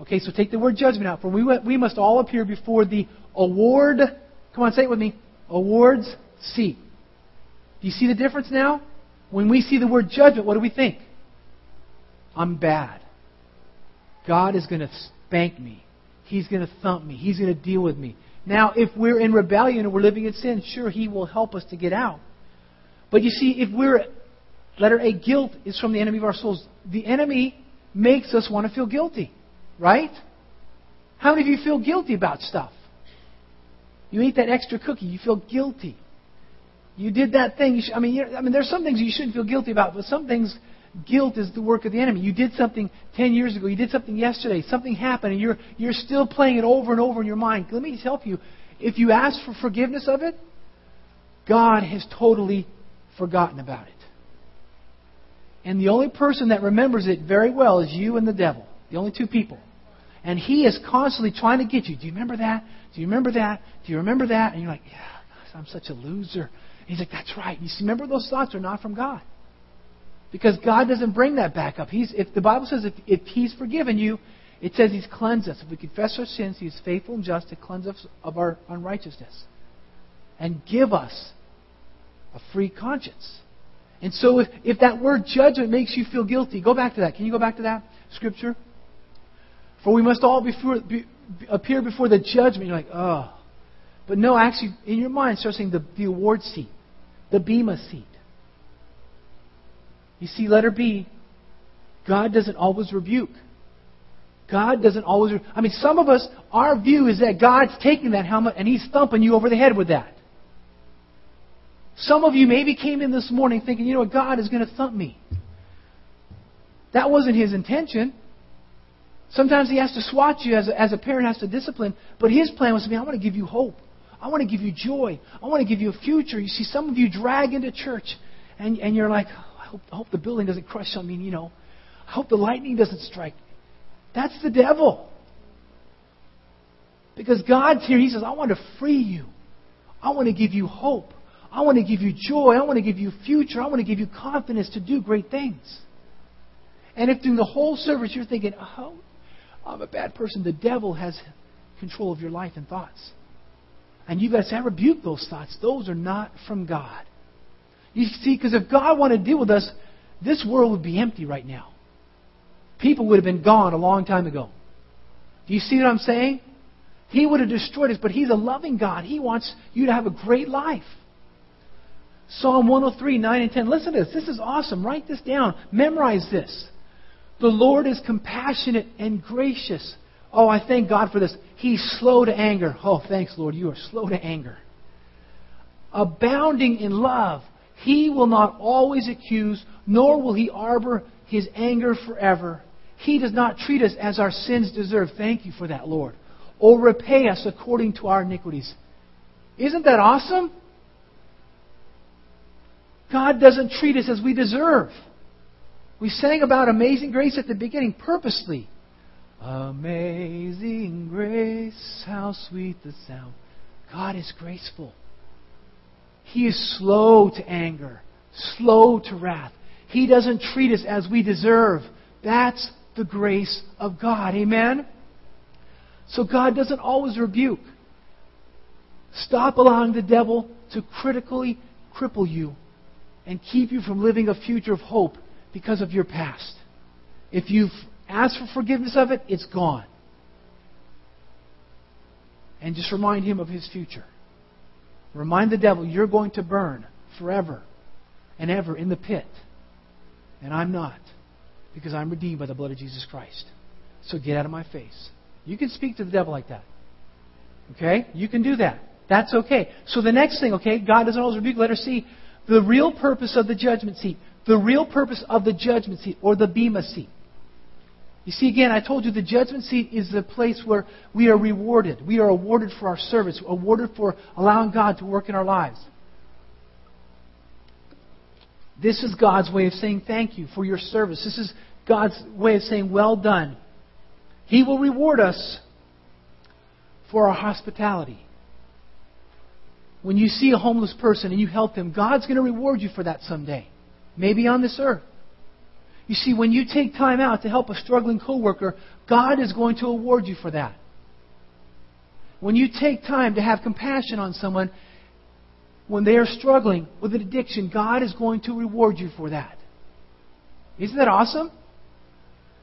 Okay, so take the word judgment out. For we, we must all appear before the award. Come on, say it with me. Awards seat. Do you see the difference now? When we see the word judgment, what do we think? I'm bad. God is going to spank me. He's going to thump me. He's going to deal with me. Now, if we're in rebellion and we're living in sin, sure, He will help us to get out. But you see, if we're, letter A, guilt is from the enemy of our souls. The enemy makes us want to feel guilty, right? How many of you feel guilty about stuff? You ate that extra cookie, you feel guilty. You did that thing. Sh- I mean, I mean, there's some things you shouldn't feel guilty about, but some things, guilt is the work of the enemy. You did something 10 years ago. You did something yesterday. Something happened, and you're, you're still playing it over and over in your mind. Let me just help you. If you ask for forgiveness of it, God has totally forgotten about it. And the only person that remembers it very well is you and the devil. The only two people. And he is constantly trying to get you. Do you remember that? Do you remember that? Do you remember that? And you're like, yeah, I'm such a loser. And he's like, that's right. You see, remember those thoughts are not from God. Because God doesn't bring that back up. He's, if the Bible says if, if He's forgiven you, it says He's cleansed us. If we confess our sins, He is faithful and just to cleanse us of our unrighteousness and give us a free conscience. And so if, if that word judgment makes you feel guilty, go back to that. Can you go back to that scripture? For we must all before, be, appear before the judgment. You're like, oh. But no, actually, in your mind, start saying the, the award seat, the Bema seat. You see, letter B, God doesn't always rebuke. God doesn't always. Re- I mean, some of us, our view is that God's taking that helmet and He's thumping you over the head with that. Some of you maybe came in this morning thinking, you know what, God is going to thump me. That wasn't His intention. Sometimes He has to swat you as a, as a parent has to discipline, but His plan was to be, I want to give you hope. I want to give you joy. I want to give you a future. You see, some of you drag into church and, and you're like, hope, I hope the building doesn't crush on me. You know, I hope the lightning doesn't strike. That's the devil. Because God's here. He says, I want to free you. I want to give you hope. I want to give you joy. I want to give you future. I want to give you confidence to do great things. And if through the whole service you're thinking, oh, I'm a bad person, the devil has control of your life and thoughts. And you've got to say, I rebuke those thoughts. Those are not from God. You see, because if God wanted to deal with us, this world would be empty right now. People would have been gone a long time ago. Do you see what I'm saying? He would have destroyed us, but He's a loving God. He wants you to have a great life. Psalm 103, 9 and 10. Listen to this. This is awesome. Write this down. Memorize this. The Lord is compassionate and gracious. Oh, I thank God for this. He's slow to anger. Oh, thanks, Lord. You are slow to anger. Abounding in love he will not always accuse, nor will he harbor his anger forever. He does not treat us as our sins deserve. Thank you for that, Lord. Or repay us according to our iniquities. Isn't that awesome? God doesn't treat us as we deserve. We sang about amazing grace at the beginning purposely. Amazing grace, how sweet the sound. God is graceful. He is slow to anger, slow to wrath. He doesn't treat us as we deserve. That's the grace of God. Amen? So God doesn't always rebuke. Stop allowing the devil to critically cripple you and keep you from living a future of hope because of your past. If you've asked for forgiveness of it, it's gone. And just remind him of his future. Remind the devil, you're going to burn forever and ever in the pit. And I'm not, because I'm redeemed by the blood of Jesus Christ. So get out of my face. You can speak to the devil like that. Okay? You can do that. That's okay. So the next thing, okay, God doesn't always rebuke. Letter see the real purpose of the judgment seat. The real purpose of the judgment seat, or the Bema seat. You see, again, I told you the judgment seat is the place where we are rewarded. We are awarded for our service, awarded for allowing God to work in our lives. This is God's way of saying thank you for your service. This is God's way of saying, well done. He will reward us for our hospitality. When you see a homeless person and you help them, God's going to reward you for that someday. Maybe on this earth. You see, when you take time out to help a struggling coworker, God is going to award you for that. When you take time to have compassion on someone when they are struggling with an addiction, God is going to reward you for that. Isn't that awesome?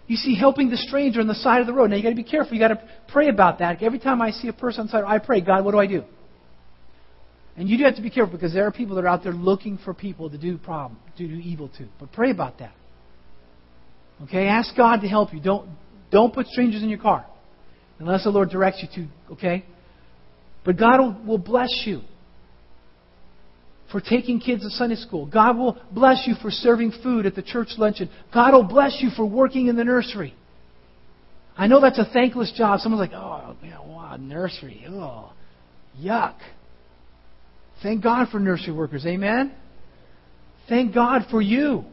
You see, helping the stranger on the side of the road. Now you got to be careful. You got to pray about that. Every time I see a person on the side, I pray, God, what do I do? And you do have to be careful because there are people that are out there looking for people to do problem, to do evil to. But pray about that. Okay, ask God to help you. Don't don't put strangers in your car unless the Lord directs you to. Okay, but God will, will bless you for taking kids to Sunday school. God will bless you for serving food at the church luncheon. God will bless you for working in the nursery. I know that's a thankless job. Someone's like, oh, man, wow, nursery. Oh, yuck. Thank God for nursery workers. Amen? Thank God for you.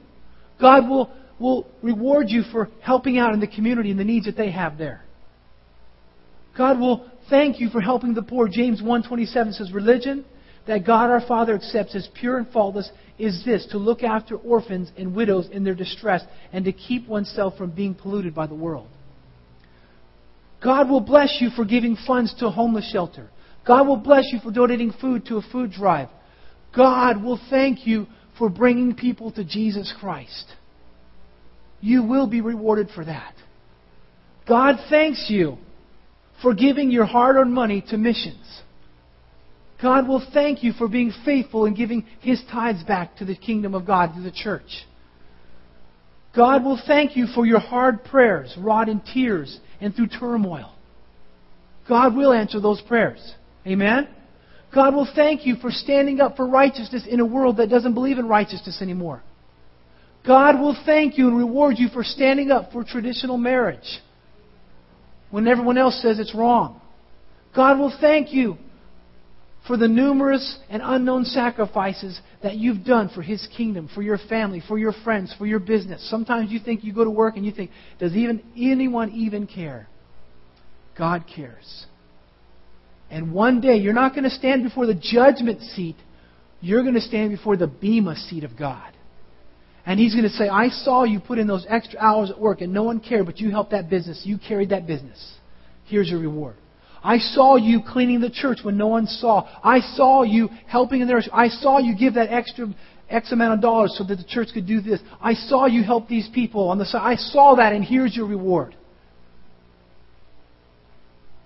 God will, will reward you for helping out in the community and the needs that they have there. God will thank you for helping the poor. James 1.27 says, Religion that God our Father accepts as pure and faultless is this to look after orphans and widows in their distress and to keep oneself from being polluted by the world. God will bless you for giving funds to a homeless shelter. God will bless you for donating food to a food drive. God will thank you for bringing people to Jesus Christ. You will be rewarded for that. God thanks you for giving your hard earned money to missions. God will thank you for being faithful in giving His tithes back to the kingdom of God, to the church. God will thank you for your hard prayers, wrought in tears and through turmoil. God will answer those prayers. Amen? God will thank you for standing up for righteousness in a world that doesn't believe in righteousness anymore. God will thank you and reward you for standing up for traditional marriage when everyone else says it's wrong. God will thank you for the numerous and unknown sacrifices that you've done for His kingdom, for your family, for your friends, for your business. Sometimes you think you go to work and you think, does even anyone even care? God cares. And one day you're not going to stand before the judgment seat. You're going to stand before the bema seat of God. And He's going to say, I saw you put in those extra hours at work and no one cared, but you helped that business. You carried that business. Here's your reward. I saw you cleaning the church when no one saw. I saw you helping in the there. I saw you give that extra X amount of dollars so that the church could do this. I saw you help these people on the side. I saw that, and here's your reward.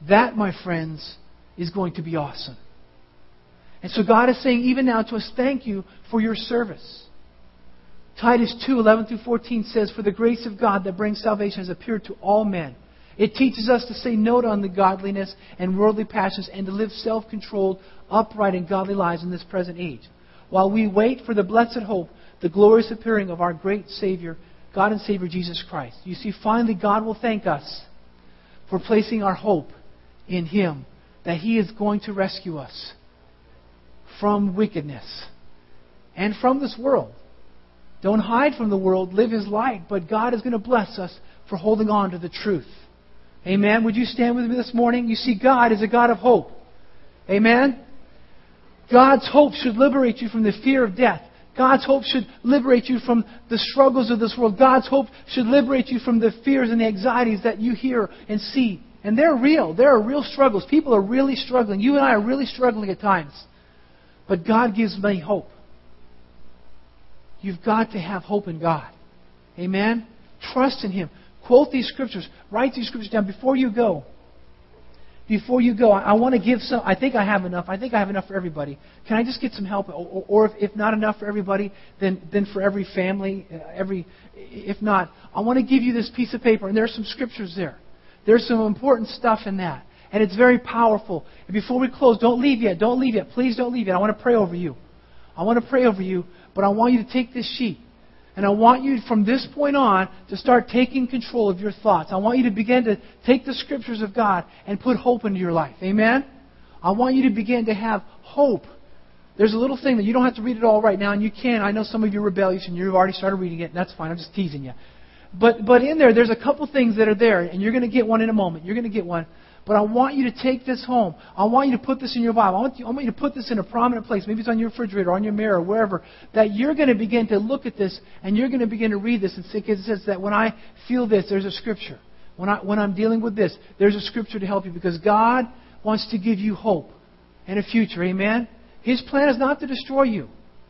That, my friends, is going to be awesome. And so God is saying even now to us, thank you for your service. Titus 2:11 through 14 says, For the grace of God that brings salvation has appeared to all men it teaches us to say no to ungodliness and worldly passions and to live self controlled, upright, and godly lives in this present age. While we wait for the blessed hope, the glorious appearing of our great Savior, God and Savior Jesus Christ. You see, finally, God will thank us for placing our hope in Him, that He is going to rescue us from wickedness and from this world. Don't hide from the world, live His light, but God is going to bless us for holding on to the truth. Amen. Would you stand with me this morning? You see, God is a God of hope. Amen. God's hope should liberate you from the fear of death. God's hope should liberate you from the struggles of this world. God's hope should liberate you from the fears and the anxieties that you hear and see. And they're real. There are real struggles. People are really struggling. You and I are really struggling at times. But God gives me hope. You've got to have hope in God. Amen? Trust in Him. Quote these scriptures. Write these scriptures down before you go. Before you go, I, want to give some. I think I have enough. I think I have enough for everybody. Can I just get some help? Or, or if, if, not enough for everybody, then, then for every family, uh, every. If not, I want to give you this piece of paper, and there are some scriptures there. There's some important stuff in that, and it's very powerful. And before we close, don't leave yet. Don't leave yet. Please don't leave yet. I want to pray over you. I want to pray over you, but I want you to take this sheet. And I want you from this point on to start taking control of your thoughts. I want you to begin to take the scriptures of God and put hope into your life. Amen? I want you to begin to have hope. There's a little thing that you don't have to read it all right now, and you can. I know some of you are rebellious and you've already started reading it, and that's fine. I'm just teasing you. But, but in there, there's a couple things that are there, and you're going to get one in a moment. You're going to get one. But I want you to take this home. I want you to put this in your Bible. I want, you, I want you to put this in a prominent place. Maybe it's on your refrigerator, or on your mirror, or wherever. That you're going to begin to look at this and you're going to begin to read this and because it says that when I feel this, there's a scripture. When, I, when I'm dealing with this, there's a scripture to help you because God wants to give you hope and a future. Amen? His plan is not to destroy you.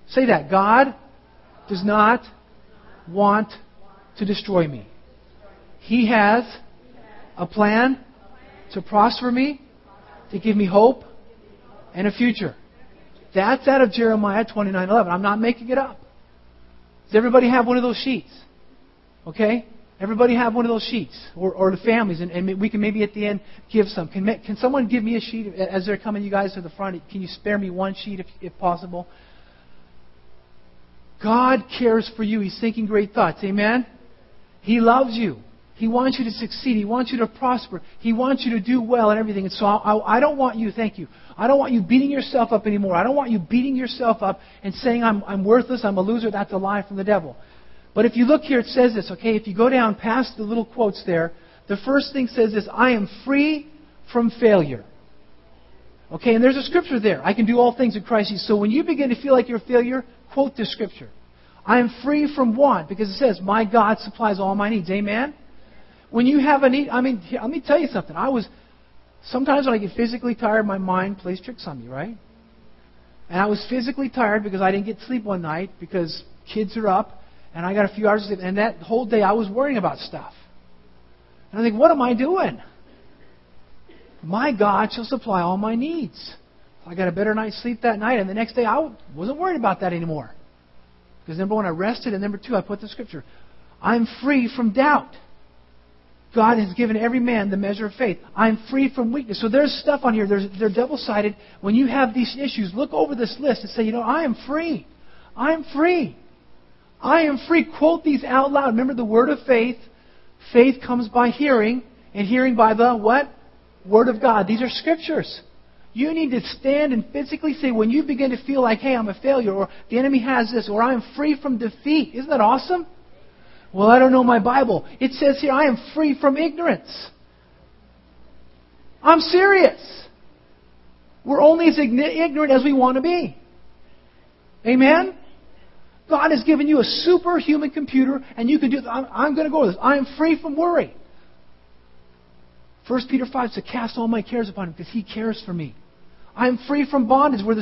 Say that. God does not want to destroy me. He has a plan to prosper me, to give me hope and a future. That's out of Jeremiah 29:11. I'm not making it up. Does everybody have one of those sheets? Okay? Everybody have one of those sheets, or, or the families, and, and we can maybe at the end give some. Can, can someone give me a sheet as they're coming, you guys to the front? Can you spare me one sheet if, if possible? God cares for you. He's thinking great thoughts. Amen? He loves you. He wants you to succeed. He wants you to prosper. He wants you to do well and everything. And so I, I, don't want you, thank you, I don't want you beating yourself up anymore. I don't want you beating yourself up and saying, I'm, I'm worthless, I'm a loser. That's a lie from the devil. But if you look here, it says this, okay? If you go down past the little quotes there, the first thing says this I am free from failure. Okay, and there's a scripture there. I can do all things in Christ So when you begin to feel like you're a failure, quote this scripture. I am free from want because it says, My God supplies all my needs. Amen? When you have a need, I mean, let me tell you something. I was, sometimes when I get physically tired, my mind plays tricks on me, right? And I was physically tired because I didn't get sleep one night because kids are up and I got a few hours of sleep. And that whole day I was worrying about stuff. And I think, what am I doing? My God shall supply all my needs. I got a better night's sleep that night, and the next day I wasn't worried about that anymore. Because number one, I rested, and number two, I put the scripture. I'm free from doubt. God has given every man the measure of faith. I'm free from weakness. So there's stuff on here. There's, they're double sided. When you have these issues, look over this list and say, you know, I am free. I'm free. I am free. Quote these out loud. Remember the word of faith. Faith comes by hearing, and hearing by the what? Word of God. These are scriptures. You need to stand and physically say, when you begin to feel like, hey, I'm a failure, or the enemy has this, or I'm free from defeat. Isn't that awesome? Well, I don't know my Bible. It says here, I am free from ignorance. I'm serious. We're only as ignorant as we want to be. Amen? God has given you a superhuman computer, and you can do. I'm, I'm going to go with this. I am free from worry. 1 Peter 5 says, Cast all my cares upon him because he cares for me. I am free from bondage, where the